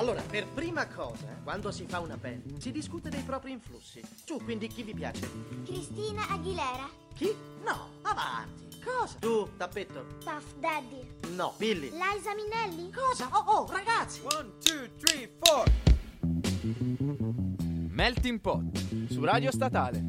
Allora, per prima cosa, quando si fa una band, si discute dei propri influssi. Su, quindi chi vi piace? Cristina Aguilera. Chi? No, avanti. Cosa? Tu, tappetto? Puff Daddy. No, Billy. Liza Minnelli. Cosa? Oh, oh, ragazzi! One, two, three, four. Melting Pot su Radio Statale.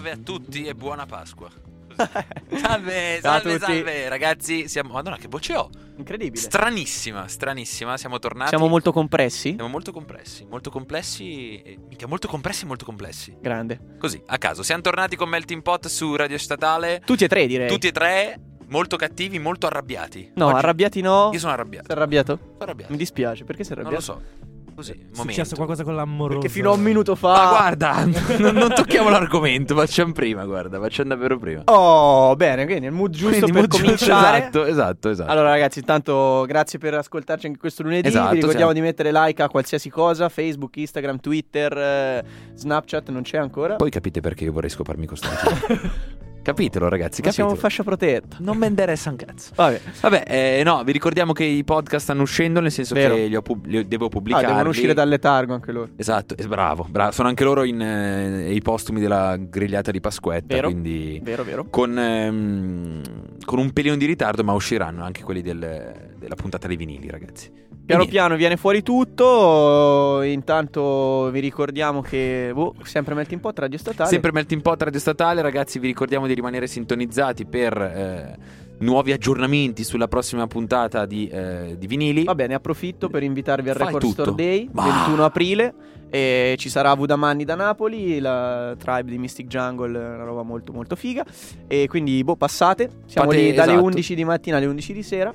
Ave a tutti e buona Pasqua. Salve, salve, salve, ragazzi. Siamo. Madonna, che voce ho! Incredibile. Stranissima, stranissima. Siamo tornati. Siamo molto compressi. Siamo molto compressi, molto complessi. E... Minchia, molto compressi e molto complessi. Grande. Così, a caso. Siamo tornati con Melting Pot su Radio Statale. Tutti e tre direi. Tutti e tre, molto cattivi, molto arrabbiati. No, Oggi- arrabbiati no. Io sono arrabbiato. Sei arrabbiato? Sono arrabbiato. Mi dispiace, perché sei Non arrabbiato? lo so. Così, È momento. successo qualcosa con l'amoroso. Perché fino a un minuto fa. Ma guarda, non, non tocchiamo l'argomento, facciamo prima, guarda, facciamo davvero prima. Oh, bene, quindi nel mood giusto Quindi per molto- cominciare. Esatto, esatto, esatto. Allora, ragazzi, intanto grazie per ascoltarci anche questo lunedì. Esatto, Vi ricordiamo siamo- di mettere like a qualsiasi cosa: Facebook, Instagram, Twitter, eh, Snapchat, non c'è ancora. Poi capite perché io vorrei scoparmi Costantino. Capitelo, ragazzi, Ma siamo fascia protetta. Non mi interessa un cazzo. Vabbè. Vabbè, eh, no, vi ricordiamo che i podcast stanno uscendo, nel senso Vero. che li, ho pub- li ho- devo Ah, pubblicarli. devono uscire dal letargo anche loro. Esatto, es- bravo, bravo. Sono anche loro in, eh, i postumi della grigliata di Pasquetta, Vero. quindi Vero, vero. con, ehm, con un pelino di ritardo, ma usciranno anche quelli del- della puntata dei vinili, ragazzi. Piano piano viene fuori tutto. Intanto vi ricordiamo che boh, sempre Melting Pot Radio Statale. Sempre Melting Pot Radio Statale, ragazzi, vi ricordiamo di rimanere sintonizzati per eh, nuovi aggiornamenti sulla prossima puntata di, eh, di vinili. Va bene, approfitto per invitarvi al Fai Record tutto. Store Day, Ma- 21 aprile. E ci sarà Vudamanni da Napoli, la tribe di Mystic Jungle, una roba molto molto figa. E quindi, boh, passate. Siamo Fate- lì dalle esatto. 11 di mattina alle 11 di sera.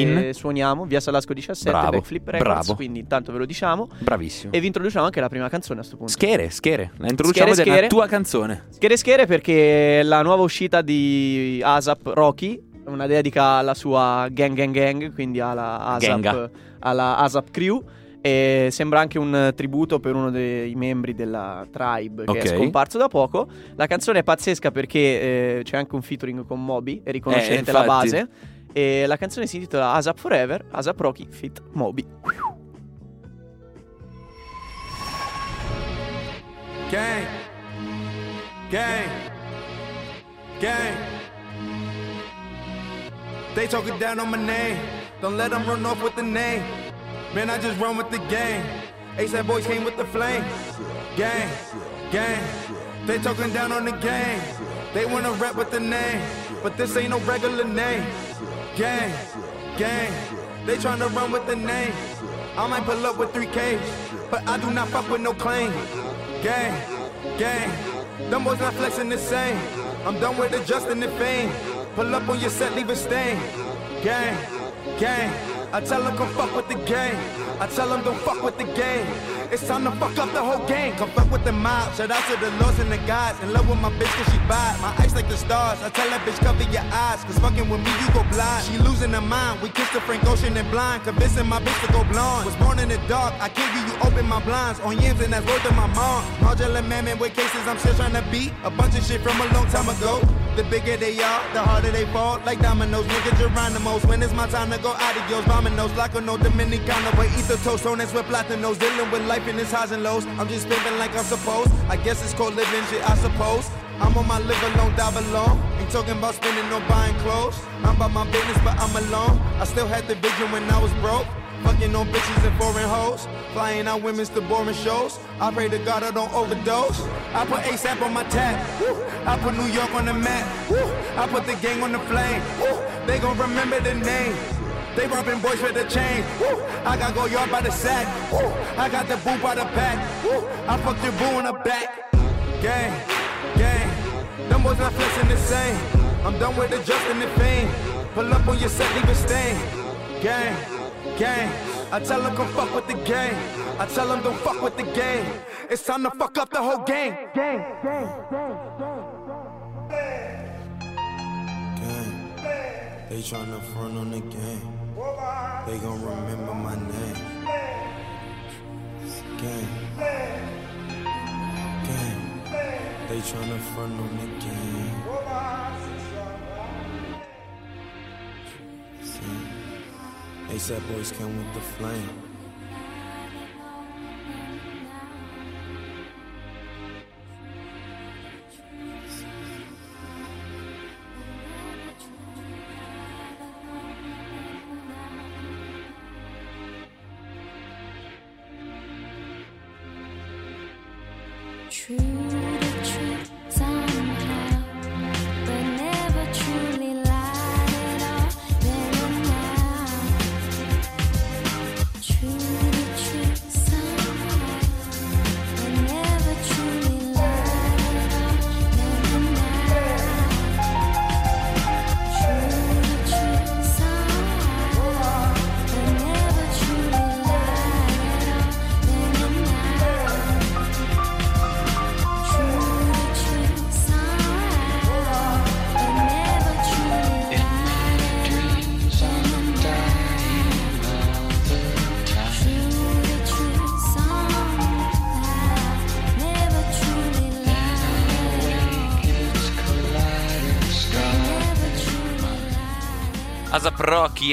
In? E suoniamo via Salasco 17, Bravo, Backflip Records. bravo. Quindi intanto ve lo diciamo. Bravissimo. E vi introduciamo anche la prima canzone a sto punto. Schere, schere. La introduciamo Schere, della schere. tua canzone. Schere schere perché la nuova uscita di ASAP Rocky, una dedica alla sua gang gang gang, quindi alla ASAP, alla ASAP Crew. E sembra anche un tributo per uno dei membri della tribe che Ok. è scomparso da poco. La canzone è pazzesca perché eh, c'è anche un featuring con Moby e riconoscerete Eh, la base. E la canzone si intitola ASAP Forever, ASAP Rocky Fit Moby. Gang. Gang. Gang. They talking down on my name. Don't let them run off with the name. Man, I just run with the gang. ASAP boys came with the flame. Gang. Gang. They talking down on the gang. They wanna rap with the name. But this ain't no regular name. Gang. Gang. They tryna run with the name. I might pull up with 3Ks. But I do not fuck with no claim. Gang, gang. Them boys not flexing the same. I'm done with adjusting the fame. Pull up on your set, leave a stain. Gang, gang. I tell them come fuck with the game. I tell them don't fuck with the game. It's time to fuck up the whole gang. Come fuck with the mob. Shout out to the lords and the gods. In love with my bitch cause she bad. My eyes like the stars. I tell that bitch cover your eyes. Cause fucking with me you go blind. She losing her mind. We kissed the Frank Ocean and blind. Convincing my bitch to go blonde. Was born in the dark. I kill you, you open my blinds. On yams and that's worth of my mom. Marjorie Mammon with cases I'm still trying to beat. A bunch of shit from a long time ago. The bigger they are, the harder they fall. Like dominoes, nigga Geronimo's. When it's my time to go adios. Dominoes, like a no Dominicano. But eat the tostones with platinos. Dealing with life in its highs and lows. I'm just pimping like I'm supposed. I guess it's called living shit, I suppose. I'm on my live alone, die alone. Ain't talking about spending or buying clothes. I'm about my business, but I'm alone. I still had the vision when I was broke. Fucking on bitches and foreign hoes. Flying out women's to boring shows. I pray to God I don't overdose. I put ASAP on my tab. Woo. I put New York on the map. Woo. I put the gang on the flame. Woo. They gon' remember the name. They robbing boys with the chain. Woo. I got go yard by the sack. Woo. I got the boo by the pack. Woo. I fucked your boo in the back. Gang, gang. Them boys not flexing the same. I'm done with adjusting the fame. Pull up on your set, leave a stain. Gang, game. I tell them come fuck with the game. I tell them don't fuck with the game. It's time to fuck up the whole game. Gang, gang, gang, gang. Gang. They tryna front on the game. They gon' remember my name. Gang. Gang. They tryna front on the game. Gang. ASAP boys come with the flame. True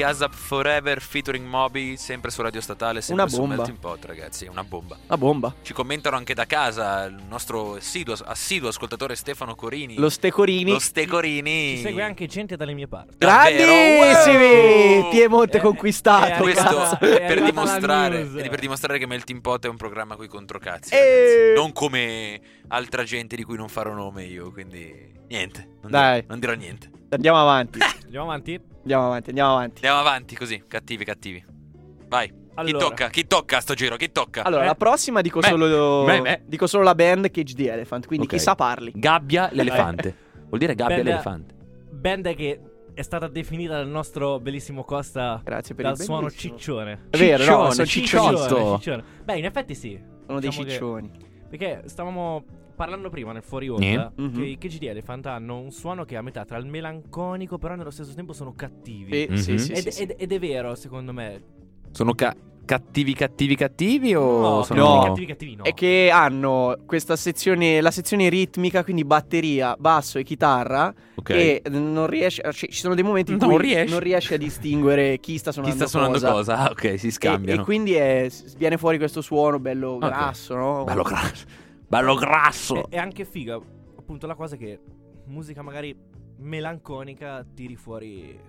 ASAP Rocky, ASAP Forever featuring Moby, sempre su Radio Statale, sempre Una su bomba. Melting Pot, ragazzi, una bomba. Una bomba. Ci commentano anche da casa il nostro assiduo, assiduo ascoltatore Stefano Corini. Lo Stecorini. Lo Stecorini. Ci segue anche gente dalle mie parti. Grandissimi! Wow! Piemonte Eh, conquistato. eh, Questo cazzo. È per dimostrare, per dimostrare che Melting Pot è un programma coi controcazzi, Eh. ragazzi. Non come altra gente di cui non farò nome io, quindi niente. Non Dai. dirò- non dirò niente. Andiamo avanti. Andiamo avanti? Andiamo avanti, andiamo avanti. Andiamo avanti così, cattivi, cattivi. Vai. Chi Allora. tocca? Chi tocca a sto giro? Chi tocca? Allora, Eh. la prossima dico Beh, solo beh, beh. dico solo la band Cage the Elephant, quindi Ok. chissà parli. Gabbia l'elefante. Vuol dire gabbia Bella- l'elefante. Band che è stata definita dal nostro bellissimo Costa Grazie per dal il suono bellissimo. ciccione. È vero, no, sono Ciccione, ciccioni. ciccione. Beh, in effetti sì. Sono dei Diciamo che- ciccioni. Perché stavamo parlando prima nel fuori onda Mhm. che i KGD Elephant hanno un suono che è a metà tra il melanconico, però nello stesso tempo sono cattivi. Sì, sì, Mhm. sì, ed, sì, ed- ed è vero, secondo me. Sono ca- cattivi, cattivi, cattivi o no, sono... no. cattivi, cattivi no. È che hanno questa sezione, la sezione ritmica, quindi batteria, basso e chitarra, Ok. e non riesce, cioè, ci sono dei momenti in Non cui riesce. non riesce a distinguere chi sta Chi suonando sta suonando cosa. cosa? Ah, ok, si E, scambiano. e quindi è- viene fuori questo suono bello Ok. grasso, no? Bello grasso. Bello grasso. È, è anche figa, appunto, la cosa che musica magari melanconica tiri fuori.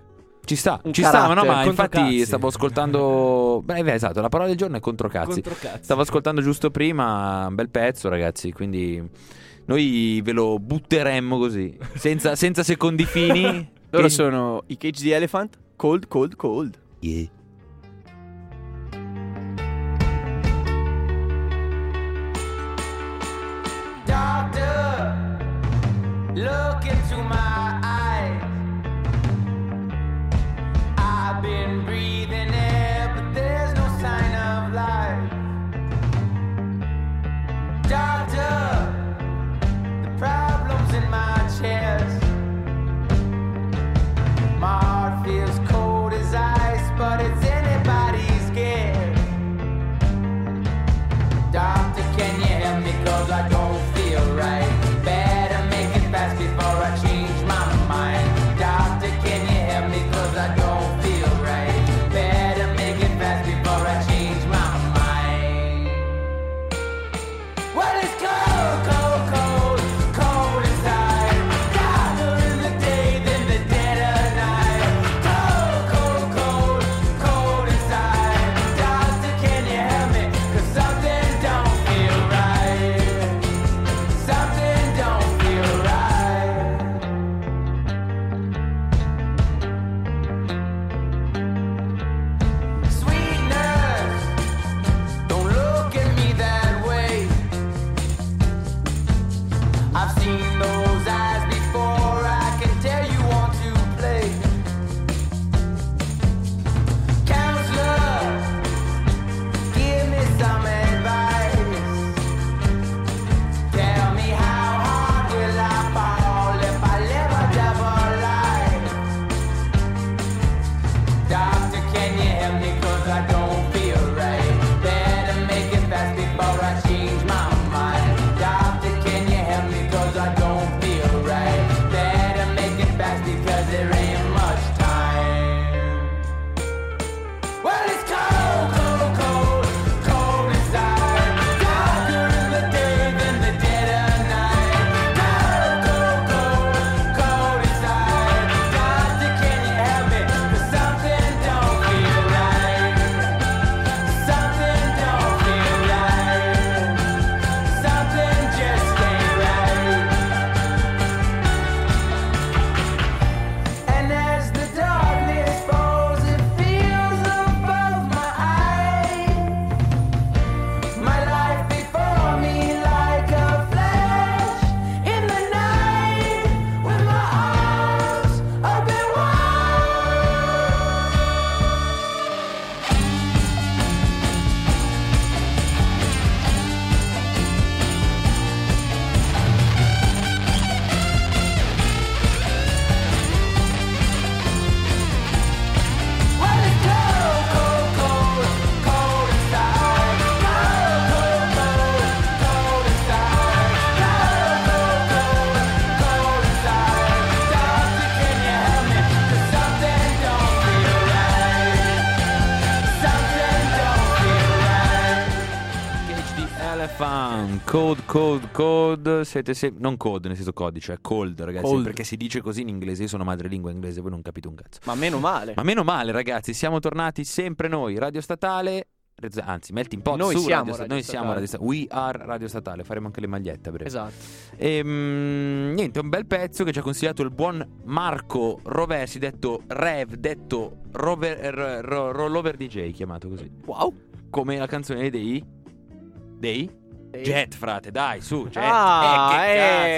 Ci sta, Un ci sta, ma no, carattere. ma infatti Controcazzi. stavo ascoltando... Beh, beh, esatto, la parola del giorno è controcazzi. Controcazzi. Stavo ascoltando giusto prima, un bel pezzo ragazzi, quindi noi ve lo butteremmo così, senza, senza secondi fini. Loro Che- sono i Cage the Elephant, Cold, Cold, Cold. Yeah. Look into my eyes. I've been breathing Code, Code, Code. Siete se- non code nel senso codice, è cold, ragazzi. Cold. Perché si dice così in inglese. Io sono madrelingua inglese, voi non capite un cazzo. Ma meno male. Ma meno male, ragazzi, siamo tornati sempre noi, Radio Statale. Anzi, Melting Pot Noi su siamo Radio Radio Noi siamo. Radio Statale. We are Radio Statale. Faremo anche le magliette a breve. Esatto. Ehm, niente, un bel pezzo che ci ha consigliato il buon Marco Roversi, detto Rev, detto Rover, r- ro- Rollover DJ, chiamato così. Wow. Come la canzone dei... Dei? Jet, frate, dai, su, Jet. Ah, eh, eh,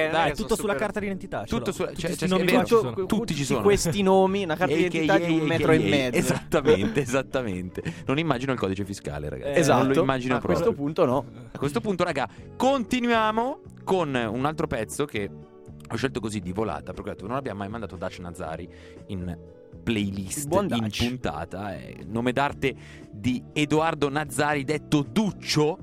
cazzo, dai. Tutto sulla super- carta d'identità. Tutto sulla- Tutti cioè, cioè, nomi vero. ci sono. Tutti ci sono. questi nomi, una carta d'identità di un metro e mezzo. Esattamente, esattamente. Non immagino il codice fiscale, ragazzi. Eh, Esatto. Non lo immagino a proprio. questo punto no. A questo punto, raga, continuiamo con un altro pezzo che ho scelto così di volata. Perché ho detto, non abbiamo mai mandato Daci Nazari in playlist in puntata. È nome d'arte di Edoardo Nazari, detto Duccio,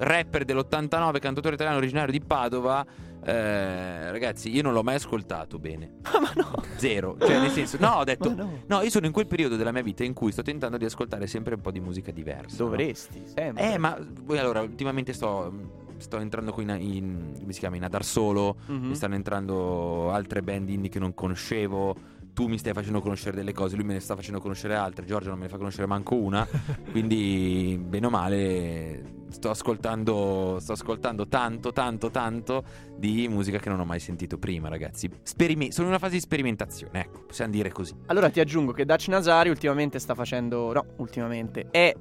rapper dell'89, cantatore italiano originario di Padova. Eh, ragazzi, io non l'ho mai ascoltato bene. ma no. Zero. Cioè, nel senso, no, ho detto. No. No, io sono in quel periodo della mia vita in cui sto tentando di ascoltare sempre un po' di musica diversa. no? Dovresti, sempre. Eh, ma poi allora, ultimamente sto, sto entrando qui in, in- come si chiama? In Adar Solo. Mhm. Mi stanno entrando altre band indie che non conoscevo. Tu mi stai facendo conoscere delle cose, lui me ne sta facendo conoscere altre. Giorgio non me ne fa conoscere manco una. quindi, bene o male, sto ascoltando, sto ascoltando tanto, tanto, tanto di musica che non ho mai sentito prima, ragazzi. Sperime- sono in una fase di sperimentazione, ecco, possiamo dire così. Allora ti aggiungo che Dutch Nazari ultimamente sta facendo. No, ultimamente è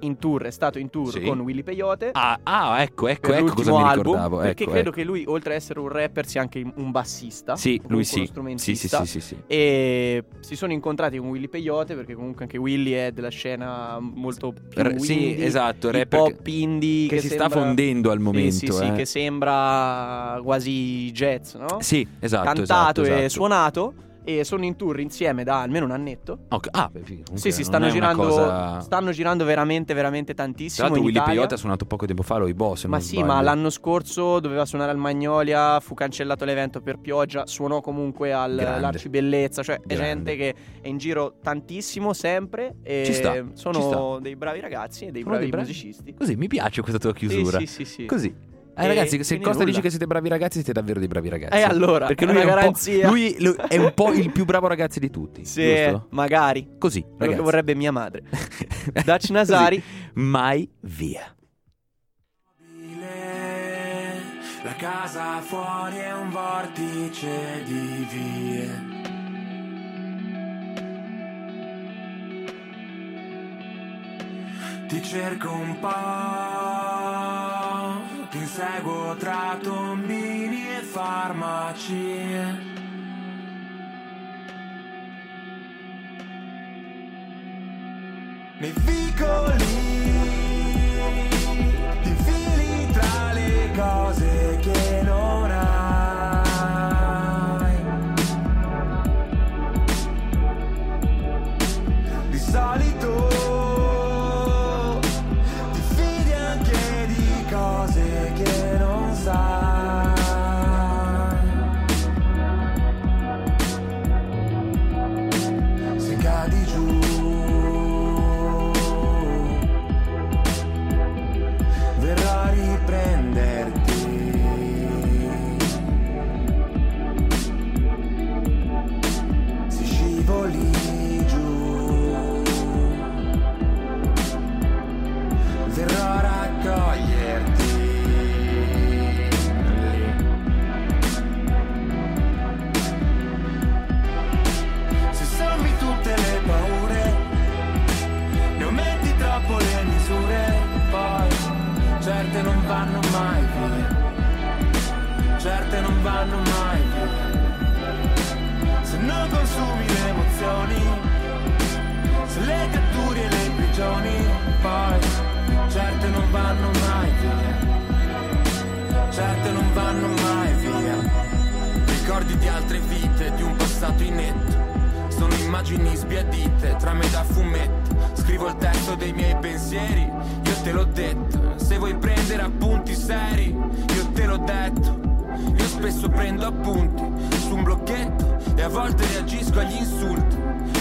in tour, è stato in tour Sì. con Willy Peyote. Ah, ah, ecco, ecco, ecco cosa mi album, ricordavo. perché ecco, credo ecco. che lui, oltre ad essere un rapper, sia anche un bassista. Sì, lui sì. Sì, sì, sì, sì, sì. E si sono incontrati con Willy Peyote perché comunque anche Willy è della scena molto più R- sì, esatto, rapper hop indie che si sta sembra- fondendo al momento, Sì, sì, eh. che sembra quasi jazz, no? Sì, esatto, Cantato esatto, e esatto. suonato e sono in tour insieme da almeno un annetto. Ok, Ah, beh, comunque Sì, sì, stanno è girando cosa- stanno girando veramente veramente Tra tantissimo l'altro in Willy. Peyote ha suonato poco tempo fa, lo i boss, se Ma sì, sbaglio. ma l'anno scorso doveva suonare al Magnolia, fu cancellato l'evento per pioggia, suonò comunque all'Arcibellezza, cioè è Grande. gente che è in giro tantissimo sempre e Ci sta, sono ci sta. dei bravi ragazzi e dei Sono bravi dei bravi- musicisti. Così mi piace questa tua chiusura. Sì, sì, sì, sì. Così. Eh, ragazzi, se Costa nulla. dice che siete bravi ragazzi, siete davvero dei bravi ragazzi. E allora, Perché lui è, un po', garanzia. lui, lui è un po' il più bravo ragazzi di tutti. Sì, giusto? magari. Così, Quello che ragazzi. vorrebbe mia madre. Dutch Nazari. Mai via. La casa fuori è un vortice di vie. Ti cerco un po', ti inseguo tra tombini e farmacie. Nei vicoli ti infili tra le cose certe non vanno mai via, certe non vanno mai via. Se non consumi le emozioni, se le catturi e le imprigioni, poi certe non vanno mai via, certe non vanno mai via. Ricordi di altre vite, di un passato inetto. Sono immagini sbiadite tra me da fumetto. Scrivo il testo dei miei pensieri, io te l'ho detto. Se vuoi prendere appunti seri, io te l'ho detto. Io spesso prendo appunti su un blocchetto e a volte reagisco agli insulti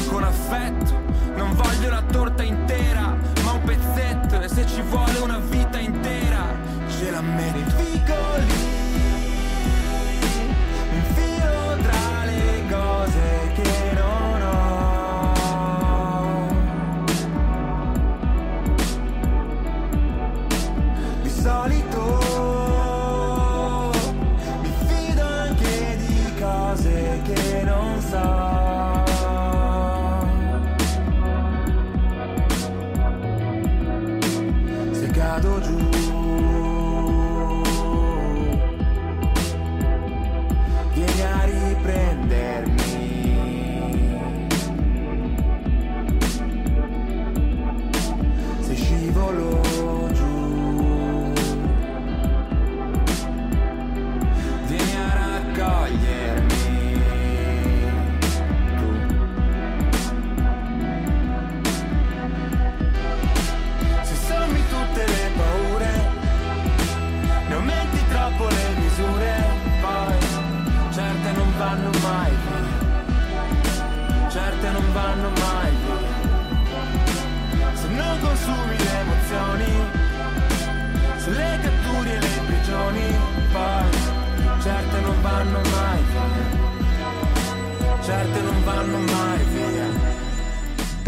con affetto. Non voglio la torta intera, ma un pezzetto. E se ci vuole una vita intera, ce la merito. Vicoli, tra le cose che non.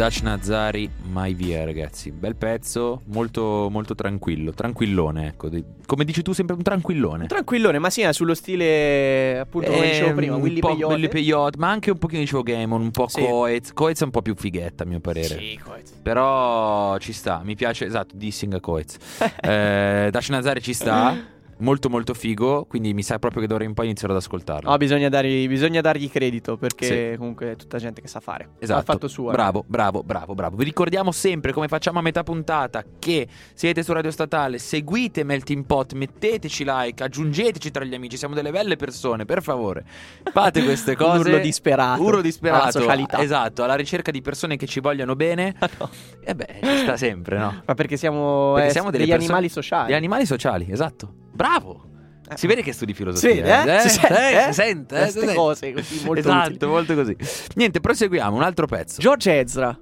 Dash Nazari, mai via, ragazzi. Bel pezzo, molto, molto tranquillo. Tranquillone, ecco. Come dici tu, sempre un tranquillone. Tranquillone, ma sì, sullo stile appunto come dicevo Ehm, prima, Willy Peyote. Willy Peyote, ma anche un pochino dicevo Gamon, un po' Sì. Coez. Coez è un po' più fighetta, a mio parere. Sì, Coez. Però ci sta, mi piace, esatto, dissing a Coez. eh, Dash Nazari ci sta, molto molto figo, quindi mi sa proprio che d'ora in poi inizierò ad ascoltarlo. No, bisogna, dargli, bisogna dargli credito perché Sì. comunque è tutta gente che sa fare. Esatto. Ha fatto sua. Bravo, bravo, bravo, bravo. Vi ricordiamo sempre, come facciamo a metà puntata, che siete su Radio Statale, seguite Melting Pot, metteteci like, aggiungeteci tra gli amici, siamo delle belle persone, per favore. Fate queste cose. Urlo disperato Urlo disperato. alla socialità. Esatto, alla ricerca di persone che ci vogliano bene. E beh, ci sta sempre, no? Ma perché siamo, Perché eh, siamo degli persone- animali sociali. Gli animali sociali, esatto. Bravo. Si vede che studi filosofia. Sì, eh? Si sente, eh? eh? Si sente, eh? Queste Si sente. cose così molto Esatto, utili. molto così. Niente, proseguiamo, un altro pezzo. George Ezra,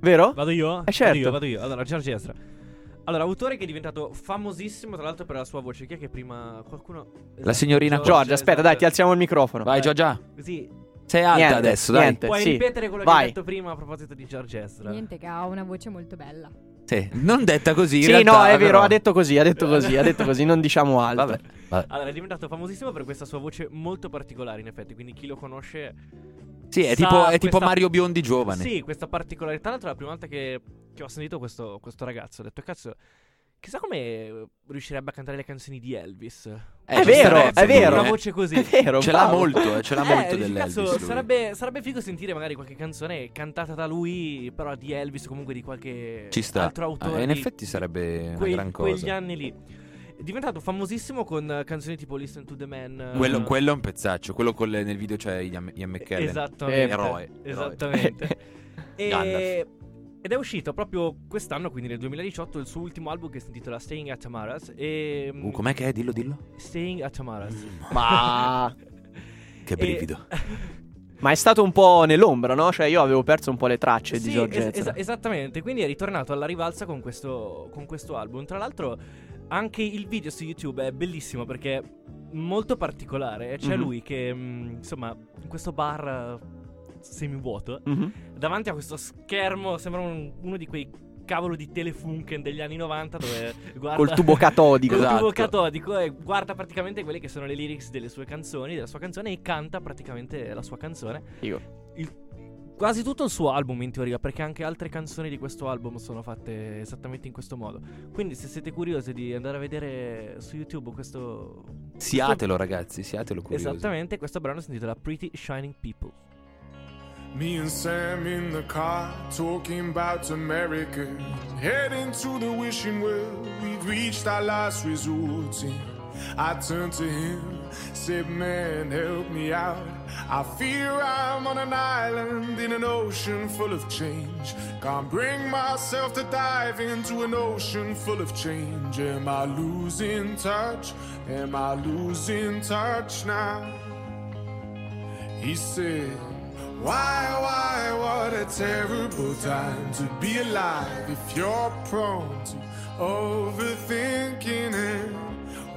vero? Vado io? Eh, certo. Vado io, vado io. Allora, George Ezra. Allora, autore che è diventato famosissimo, tra l'altro, per la sua voce. Chi è che prima qualcuno. La signorina George, aspetta, dai, ti alziamo il microfono. Vai, Giorgia. Così. Sei alta Niente, adesso, dai. niente. Puoi sì. ripetere quello Vai. che hai detto prima a proposito di George Ezra. Niente che ha una voce molto bella. Sì, non detta così. in Sì, realtà, no, è vero, però. ha detto così, ha detto così, ha detto così, non diciamo altro. Vabbè, vabbè. Allora, è diventato famosissimo per questa sua voce molto particolare, in effetti. Quindi chi lo conosce. Sì, è tipo, è tipo questa- Mario Biondi giovane. Sì, questa particolarità. Tra l'altro, è la prima volta che, che ho sentito questo, questo ragazzo. Ho detto, cazzo. Chissà come riuscirebbe a cantare le canzoni di Elvis. Eh, È vero, è vero. Una voce così. È vero, Ce l'ha molto, eh, ce l'ha Eh, molto dell'Elvis. sarebbe, sarebbe figo sentire magari qualche canzone cantata da lui, però di Elvis comunque di qualche Ci sta. altro autore. Ah, in effetti sarebbe una quei- gran Quegli cosa. anni lì. È diventato famosissimo con canzoni tipo Listen to the Man. Quello, quello è un pezzaccio. Quello con le- nel video c'è Ian, McKellen. Esattamente. Eroe, Esattamente. e, Gandalf. Ed è uscito proprio quest'anno, quindi nel 2018, il suo ultimo album che si intitola Staying at Tamara's. E, Uh, com'è che è? Dillo, dillo. Staying at Tamara's. Ma... Che E- brivido. Ma è stato un po' nell'ombra, no? Cioè io avevo perso un po' le tracce di Sì, George es- es- esattamente, quindi è ritornato alla rivalsa con questo, con questo album. Tra l'altro, anche il video su YouTube è bellissimo perché è molto particolare. C'è Mhm. lui che, mh, insomma, in questo bar semivuoto, Mhm. davanti a questo schermo, sembra un- uno di quei cavolo di Telefunken degli anni 90 dove guarda Col tubo catodico. col tubo Esatto. catodico e guarda praticamente quelle che sono le lyrics delle sue canzoni, della sua canzone e canta praticamente la sua canzone. Figo. Il- quasi tutto il suo album in teoria, perché anche altre canzoni di questo album sono fatte esattamente in questo modo. Quindi se siete curiosi di andare a vedere su YouTube questo Siatelo, ragazzi, siatelo curiosi. Esattamente, questo brano si intitola Pretty Shining People. Me and Sam in the car talking about America. Heading to the wishing well, we've reached our last resort. And I turned to him, said, Man, help me out. I fear I'm on an island in an ocean full of change. Can't bring myself to dive into an ocean full of change. Am I losing touch? Am I losing touch now? He said, Why, why, what a terrible time to be alive if you're prone to overthinking it.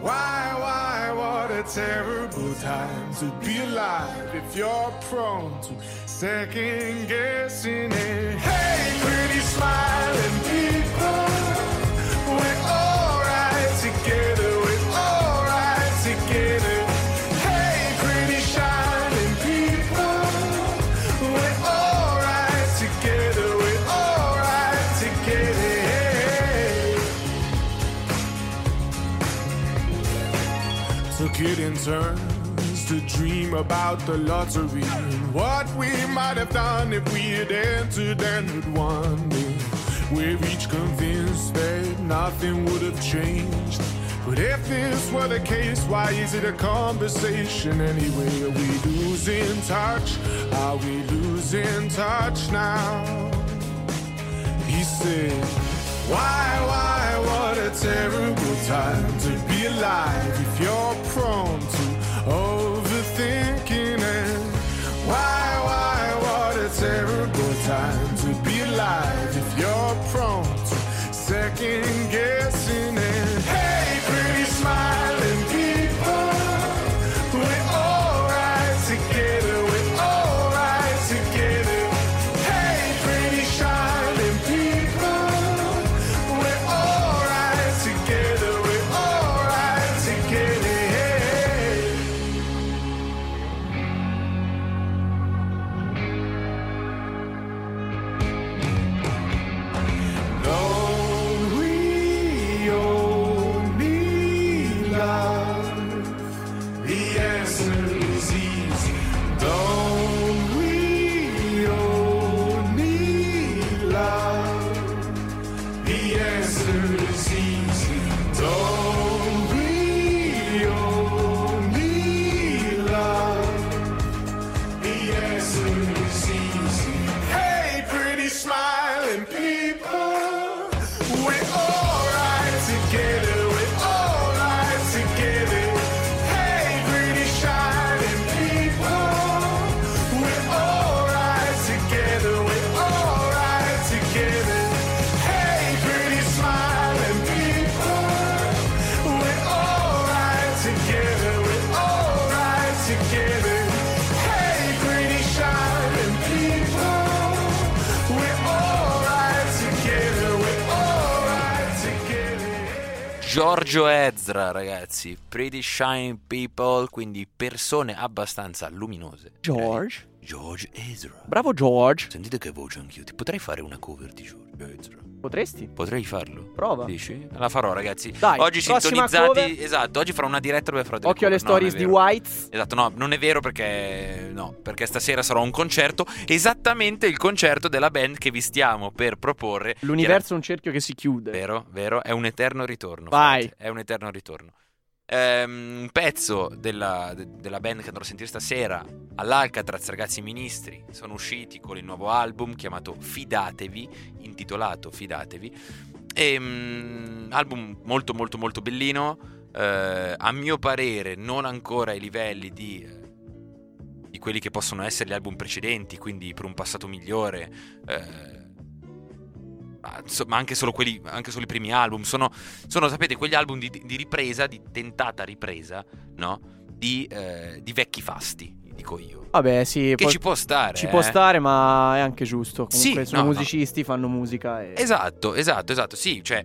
Why, why, what a terrible time to be alive if you're prone to second guessing it. Hey, pretty smiling turns to dream about the lottery and what we might have done if we had entered and had won. We're each convinced that nothing would have changed. But if this were the case, why is it a conversation anyway? Are we losing touch? Are we losing touch now? He said, Why, why, what a terrible time to be alive if you're prone to overthinking it. Why, why, what a terrible time Ezra, ragazzi. Pretty shine people, quindi persone abbastanza luminose. George. George Ezra. Bravo George. Sentite che voce anch'io. Ti potrei fare una cover di George Ezra. Potresti? Potrei farlo. Prova. Dici? La farò, ragazzi. Dai, oggi sintonizzati. cover. Esatto, oggi farò una diretta dove farò delle Occhio alle. No, stories di. Whites. Esatto, no, non è vero perché no, perché stasera sarò a un concerto, esattamente il concerto della band che vi stiamo per proporre. L'universo è un cerchio che si chiude. Vero, vero, è un eterno ritorno. Vai. frate, È un eterno ritorno. Ehm, un pezzo della, de- della band che andrò a sentire stasera all'Alcatraz, ragazzi ministri, sono usciti con il nuovo album chiamato Fidatevi, intitolato Fidatevi. Ehm, album molto molto molto bellino, eh, a mio parere non ancora ai livelli di, eh, di quelli che possono essere gli album precedenti, quindi per un passato migliore. ma insomma, anche solo quelli, anche solo i primi album sono, sono, sapete, quegli album di, di ripresa, di tentata ripresa, no? Di, eh, di vecchi fasti, dico io. Vabbè, sì. Che poi- ci può stare. Ci eh. può stare, ma è anche giusto. Comunque Sì, sono no, no. musicisti, fanno musica. E... Esatto, esatto, esatto. Sì, cioè.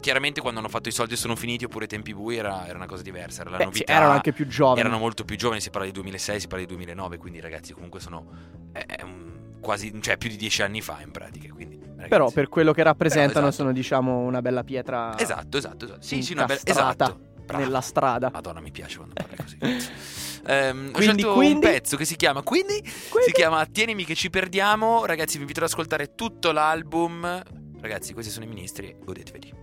Chiaramente quando hanno fatto i soldi sono finiti oppure tempi bui era, era una cosa diversa, era la Beh, sì, novità. erano anche più giovani. Erano molto più giovani, si parla di 2006, si parla di 2009, quindi ragazzi comunque sono è un- quasi, cioè più di dieci anni fa in pratica, quindi ragazzi. Però per quello che rappresentano esatto. sono, diciamo, una bella pietra. Esatto, esatto, esatto. Sì, sì, una bella esatto. Brava. nella strada. Madonna, mi piace quando parli così. Ehm, ho Quindi, scelto quindi? un pezzo che si chiama Quindi, si chiama Tienimi che ci perdiamo. Ragazzi, vi invito ad ascoltare tutto l'album. Ragazzi, questi sono i ministri, godeteveli.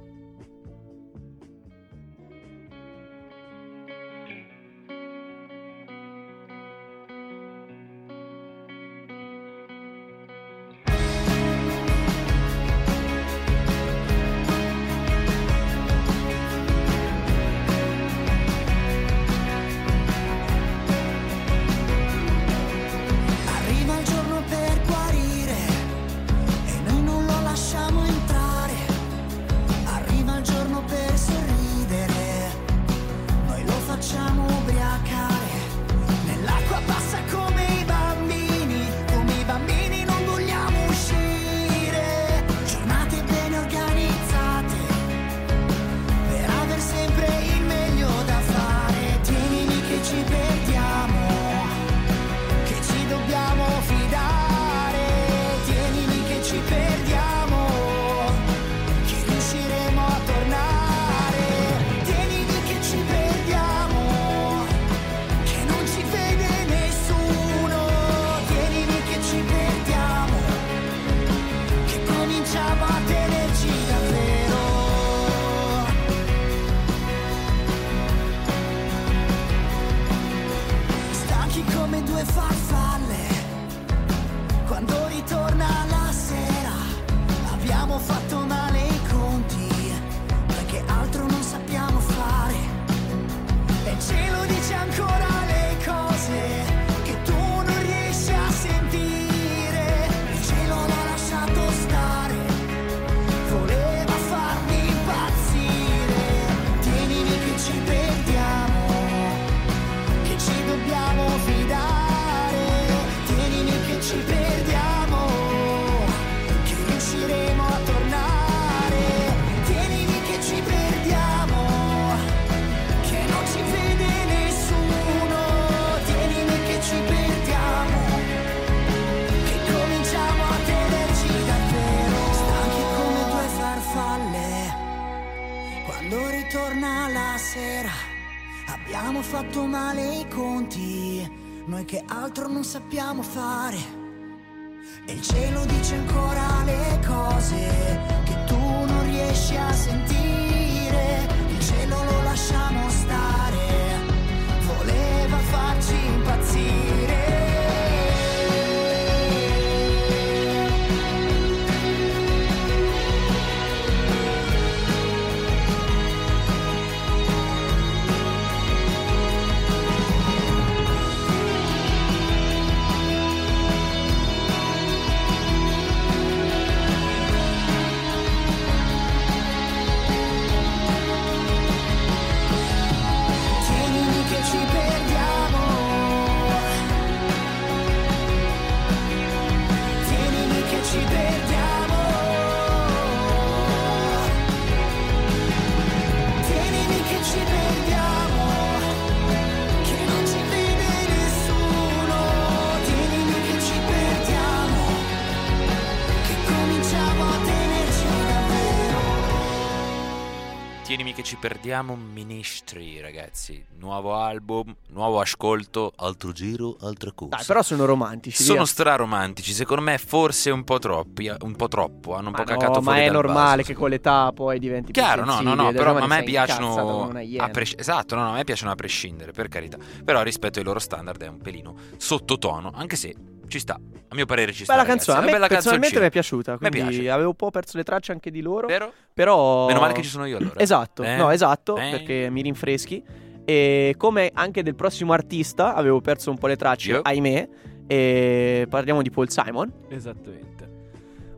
Che ci perdiamo Ministri, ragazzi. Nuovo album, nuovo ascolto, altro giro, altra cosa. Dai, però sono romantici. Sono via. straromantici, secondo me forse un po' troppi, un po' troppo, hanno un po' Ma no, cacato ma è dal normale vaso. che con l'età poi diventi più Chiaro, no, no, no, però a me piacciono a pres- Esatto, no, no, a me piacciono a prescindere, per carità. Però rispetto ai loro standard è un pelino sottotono, anche se ci sta. A mio parere ci sta. Bella ragazzi. canzone, a me bella personalmente canzoncina. mi è piaciuta. Mi Quindi piace. avevo un po' perso le tracce anche di loro. Vero? Però. Meno male che ci sono io allora. Esatto, Eh? no, esatto, Eh? perché mi rinfreschi. E come anche del prossimo artista, avevo perso un po' le tracce, Io? ahimè. E parliamo di Paul Simon. Esattamente.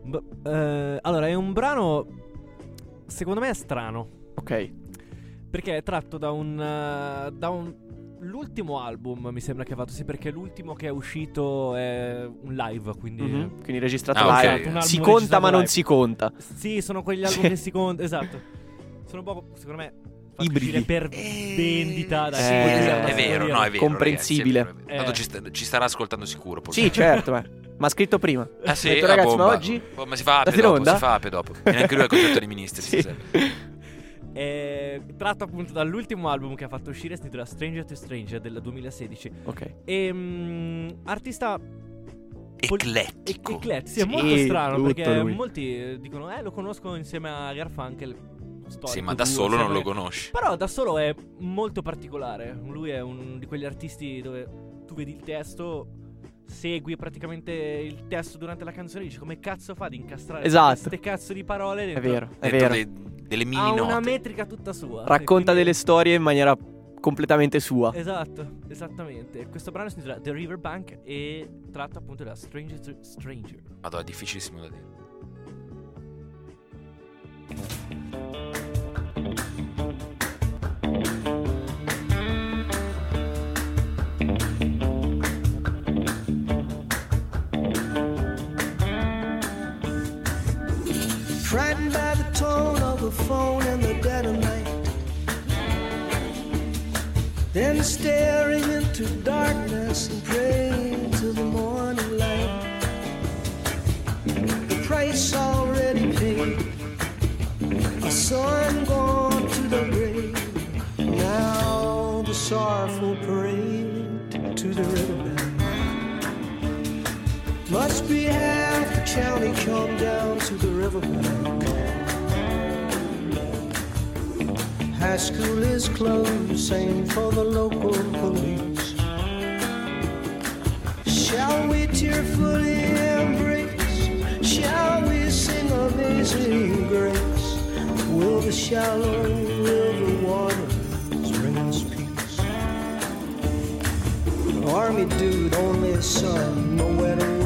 B- eh, allora, è un brano. Secondo me è strano. Ok. Perché è tratto da un. eh, da un. L'ultimo album mi sembra che ha fatto, sì, perché l'ultimo che è uscito è un live, quindi... Mhm, Quindi registrato Ah, ok. live. Esatto, un Si conta, ma non live. si conta. Sì, sono quegli album Sì. che si contano, esatto. Sono un po', secondo me, Ibridi. per vendita. Dai, sì, eh, è vero, no, è vero. Comprensibile. ragazzi, è vero, è vero. Tanto Eh. ci, ci starà ascoltando sicuro. poi. Sì, certo, eh. Ma ha scritto prima. Ah sì, Ha detto, la ragazzi, ma oggi Oh, ma si fa ape dopo, si fa ape dopo. Viene anche lui al concerto dei ministri Sì. È tratto appunto dall'ultimo album che ha fatto uscire, si intitola Stranger to Stranger del 2016. Ok. E mm, artista pol- Eclettico. eclettico, sì, è Sì, molto strano tutto perché lui. molti eh, dicono "Eh, lo conosco insieme a Garfunkel". Sì, ma da solo non lo conosci. Però da solo è molto particolare. Lui è uno di quegli artisti dove tu vedi il testo, segui praticamente il testo durante la canzone e dici come cazzo fa ad incastrare Esatto. queste cazzo di parole È dentro vero, è Dentro vero. dei- delle mini ha una note. metrica tutta sua. Racconta quindi- delle storie in maniera completamente sua. Esatto, esattamente. Questo brano si intitola The Riverbank e tratta appunto da Stranger to Stranger. Madonna, è difficilissimo da dire. County come down to the riverbank. High school is closed, same for the local police. Shall we tearfully embrace? Shall we sing amazing grace? Will the shallow river waters bring us peace? Army dude, only a son, nowhere to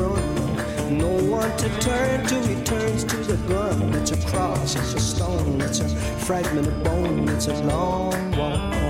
No one to turn to, he turns to the gun. It's a cross, it's a stone, it's a fragment of bone, it's a long walk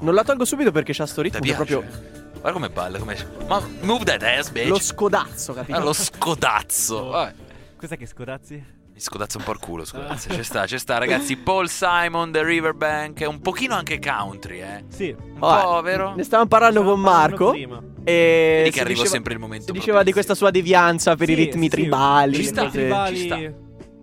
Non la tolgo subito perché c'ha sto ritmo proprio Guarda come balla, come... Ma move that ass, bitch. lo scodazzo, capito? Ah, lo scodazzo. Vabbè. Cos'è che scodazzi? Mi scodazzo un po' il culo, scusate. Ci sta, ci sta, ragazzi. Paul Simon, The Riverbank. Un pochino anche country, eh. Sì. Un Vabbè, po', vero? Ne stavamo parlando con Marco. prima. E Vedi che arriva diceva- sempre il momento Si diceva di questa sua devianza per i Sì, ritmi sì, tribali. Ci sta, tribali ci sta.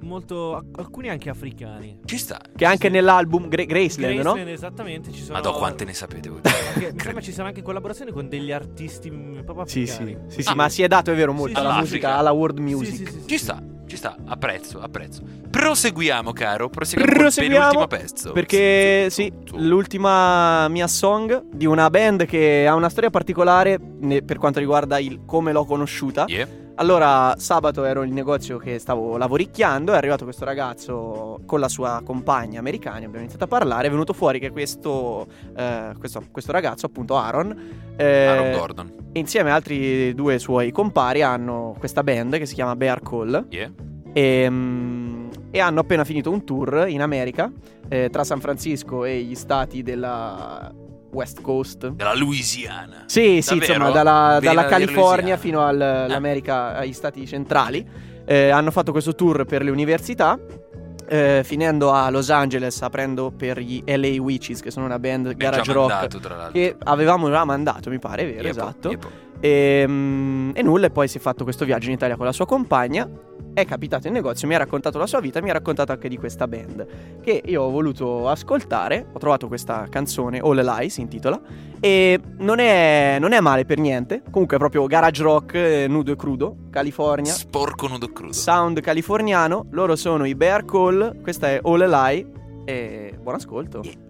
Molto alcuni anche africani. Ci sta. Che anche nell'album Gra- Graceland, no? Graceland, esattamente, ci sono Madò, quante ne sapete voi? Mi sembra ci siano anche collaborazioni con degli artisti mm, proprio Sì, africani. sì, sì, sì, Ah. ma si è dato, è vero, molto Sì, alla sì, musica, Africa. alla world Sì, music. sì, sì, sì. Ci sta, ci sta. Apprezzo, apprezzo. Proseguiamo, caro. Proseguiamo, Proseguiamo, col penultimo pezzo. Perché sì, l'ultima mia song di una band che ha una storia particolare ne- per quanto riguarda il come l'ho conosciuta. Yeah. Allora, sabato ero in negozio che stavo lavoricchiando, è arrivato questo ragazzo con la sua compagna americana, abbiamo iniziato a parlare, è venuto fuori che questo, eh, questo, questo ragazzo, appunto Aaron, eh, Aaron Gordon. insieme a altri due suoi compari hanno questa band che si chiama Bear Call Yeah. e, mm, e hanno appena finito un tour in America eh, tra San Francisco e gli stati della West Coast. Della Louisiana. Sì, sì, Davvero? insomma, dalla, dalla California fino al- all'America, agli stati centrali. Eh, hanno fatto questo tour per le università. eh, finendo a Los Angeles, aprendo per gli LA Witches, che sono una band garage rock mandato, tra l'altro. che avevamo già mandato, mi pare, vero, Yepo, esatto. yepo. E, mm, e nulla, e poi si è fatto questo viaggio in Italia con la sua compagna. È capitato in negozio, mi ha raccontato la sua vita, mi ha raccontato anche di questa band. Che io ho voluto ascoltare. Ho trovato questa canzone, All Lie si intitola. E non è, non è male per niente. Comunque è proprio garage rock, eh, nudo e crudo, California. Sporco nudo crudo. Sound californiano. Loro sono i Bear Call. Questa è All Lie. E buon ascolto. Into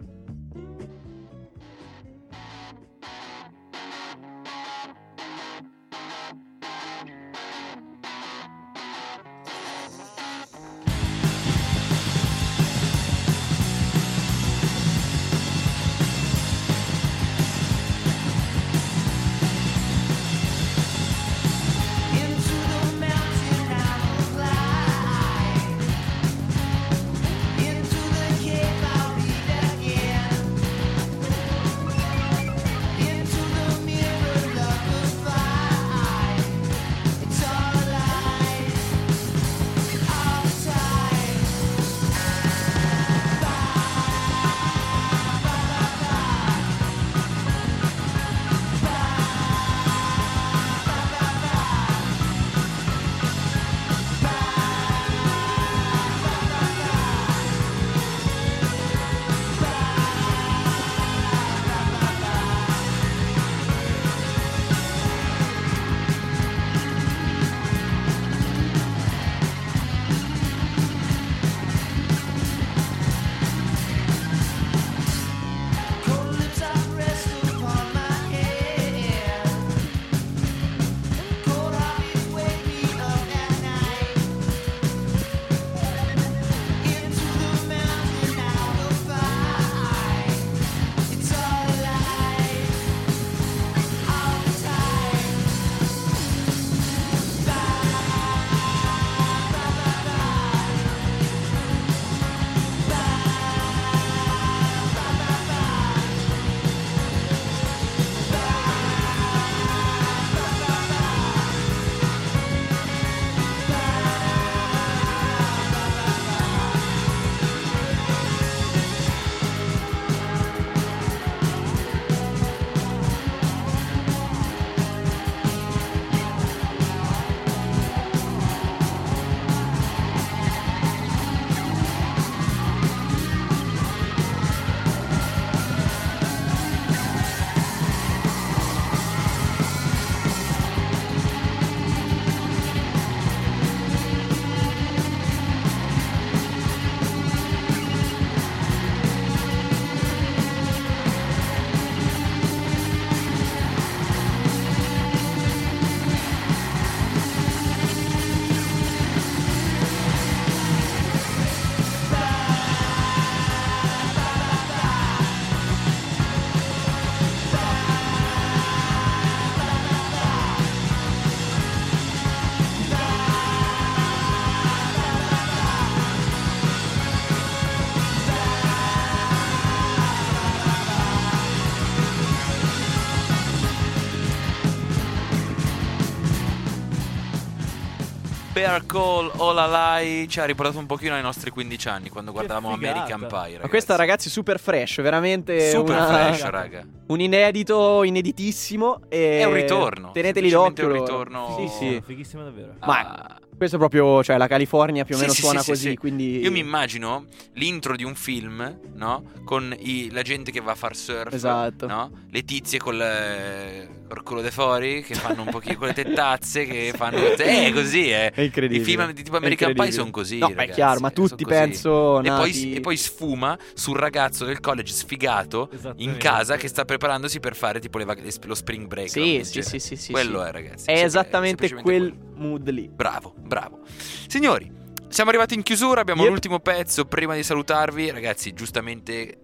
Bear Call All Alai ci ha riportato un pochino ai nostri 15 anni quando guardavamo. American Pie. Ma questa ragazzi super fresh, veramente Super una- fresh, raga. un inedito ineditissimo e È un ritorno, Teneteli d'occhio. un ritorno- Sì, sì. Fighissimo davvero. Ma questo è proprio, cioè la California più o Sì, meno sì, suona sì, sì, così, sì. quindi Io mi immagino l'intro di un film, no? Con i- la gente che va a far surf, Esatto. no? Le tizie col, eh, col culo de fuori che fanno un pochino con le tettazze che fanno Eh, così, eh. È incredibile. I film di tipo American Pie sono così, No, ma è ragazzi, chiaro, ma sono tutti penso e poi, e poi sfuma sul ragazzo del college sfigato in casa che sta preparandosi per fare tipo vac- lo spring break. Sì, sì, sì, sì, sì, Quello sì. è, ragazzi. È esattamente quel mood lì. Bravo, bravo. Signori, siamo arrivati in chiusura, abbiamo Yep. l'ultimo pezzo prima di salutarvi. Ragazzi, giustamente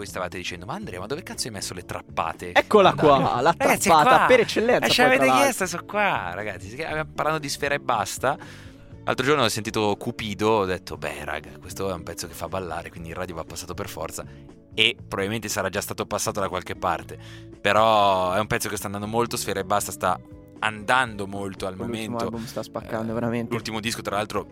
voi stavate dicendo, ma Andrea, ma dove cazzo hai messo le trappate? Eccola qua, Fondali?" la Ragazzi, trappata per eccellenza. Eh, ce l'avete chiesta, sono qua, ragazzi. Parlando di sfera e basta. L'altro giorno ho sentito Cupido, ho detto, beh, raga, questo è un pezzo che fa ballare, quindi il radio va passato per forza. E probabilmente sarà già stato passato da qualche parte. Però è un pezzo che sta andando molto, sfera e basta sta andando molto al L'ultimo momento. album sta spaccando Eh, veramente. L'ultimo disco, tra l'altro,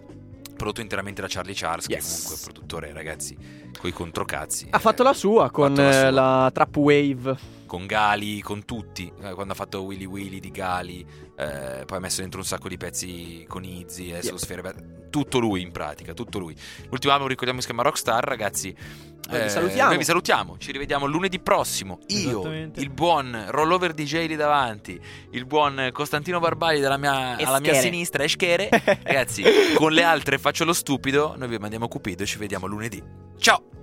prodotto interamente da Charlie Charles, che Yes. comunque è produttore, ragazzi, coi controcazzi. Ha fatto la sua con la eh, sua. la Trap Wave. Con Gali, con tutti. Eh, Quando ha fatto Willy Willy di Gali, eh, poi ha messo dentro un sacco di pezzi con Izzy, adesso Yeah. Sfere. Tutto lui in pratica, tutto lui. L'ultimo album ricordiamo si chiama Rockstar, ragazzi. Noi vi eh, salutiamo. Noi vi salutiamo, ci rivediamo lunedì prossimo. Io, il buon Rollover DJ lì davanti, il buon Costantino Barbali dalla mia, alla mia sinistra, Eschere. Ragazzi, con le altre faccio lo stupido. Noi vi mandiamo Cupido e ci vediamo lunedì. Ciao!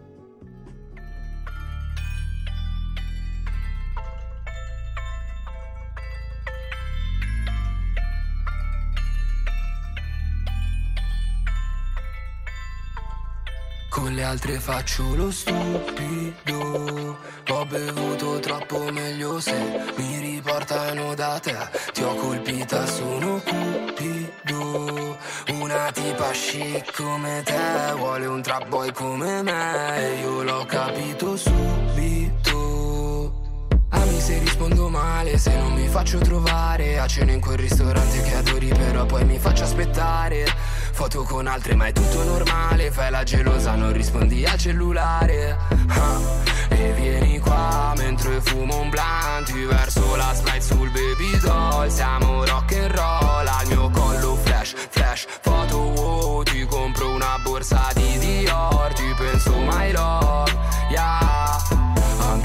Con le altre faccio lo stupido. Ho bevuto troppo meglio se mi riportano da te. Ti ho colpita, sono cupido. Una tipa chic come te Vuole un trap boy come me. Io l'ho capito subito. Ami se rispondo male, se non mi faccio trovare. A cena in quel ristorante che adori però poi mi faccio aspettare Foto con altre ma è tutto normale. Fai la gelosa, non rispondi al cellulare. Ah, E vieni qua mentre fumo un blunt. Verso la slide sul baby doll. Siamo rock and roll Al mio collo flash, flash. Foto wow, ti compro una borsa di Dior. Ti penso my love, yeah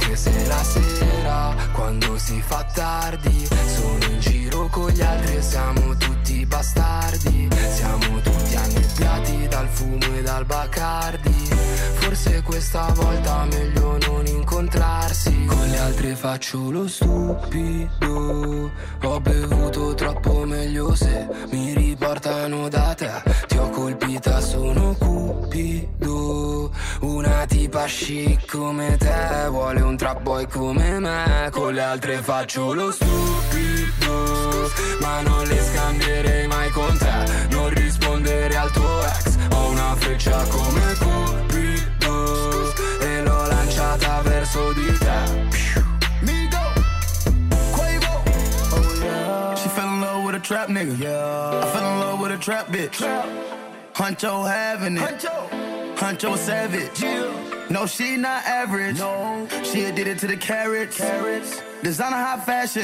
anche se la sera, quando si fa tardi, sono in giro con gli altri e siamo tutti bastardi. Siamo tutti annebbiati dal fumo e dal bacardi. Forse questa volta meglio non incontrarsi. Con le altre faccio lo stupido. Ho bevuto troppo meglio se mi riportano da te. Ti ho colpita, sono cupido. Una tipa chic come te Vuole un trap boy come me Con le altre faccio lo stupido Ma non le scambierei mai con te Non rispondere al tuo ex Ho una freccia come Cupido E l'ho lanciata verso di te trap nigga. I fell in love with a trap bitch. Huncho having it. Huncho savage. No, she not average. No, she did it to the carrots. Carrots. Designer high fashion.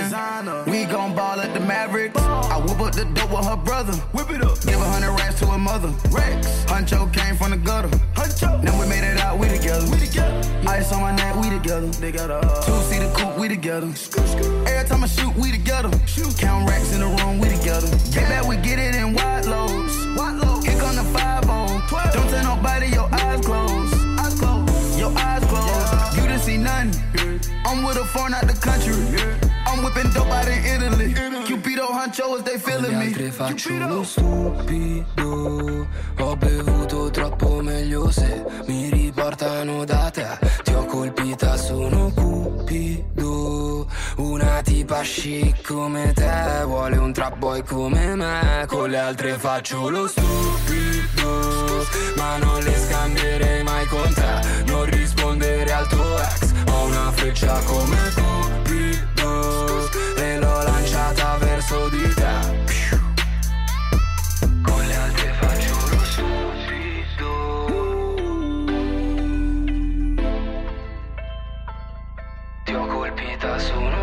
We gon' ball at the Maverick. I whip up the dope with her brother. Whip it up. Give a hundred racks to her mother. Rex. Huncho came from the gutter. Huncho. Now we made it out. We together. We together. Ice on my neck. We together. They got a uh, two seater coupe. We together. Every time I shoot, we together. Shoot. Count racks in the room. We together. Get back. We get it in wide loads. Wide loads. Five on. Don't tell nobody your eyes closed. Eyes closed. Your eyes closed. You didn't see nothing. I'm with a foreign out the country. I'm whipping dope out in Italy. Cupido Huncho as they feeling me. altre faccio lo stupido Ho bevuto troppo meglio se mi riportano da te Ti ho colpita, sono cupido pasci come te Vuole un trap boy come me Con le altre faccio lo stupido Ma non le scambierei mai con te Non rispondere al tuo ex Ho una freccia come Cupido E l'ho lanciata verso di te. Con le altre faccio lo stupido. Ti ho colpita su una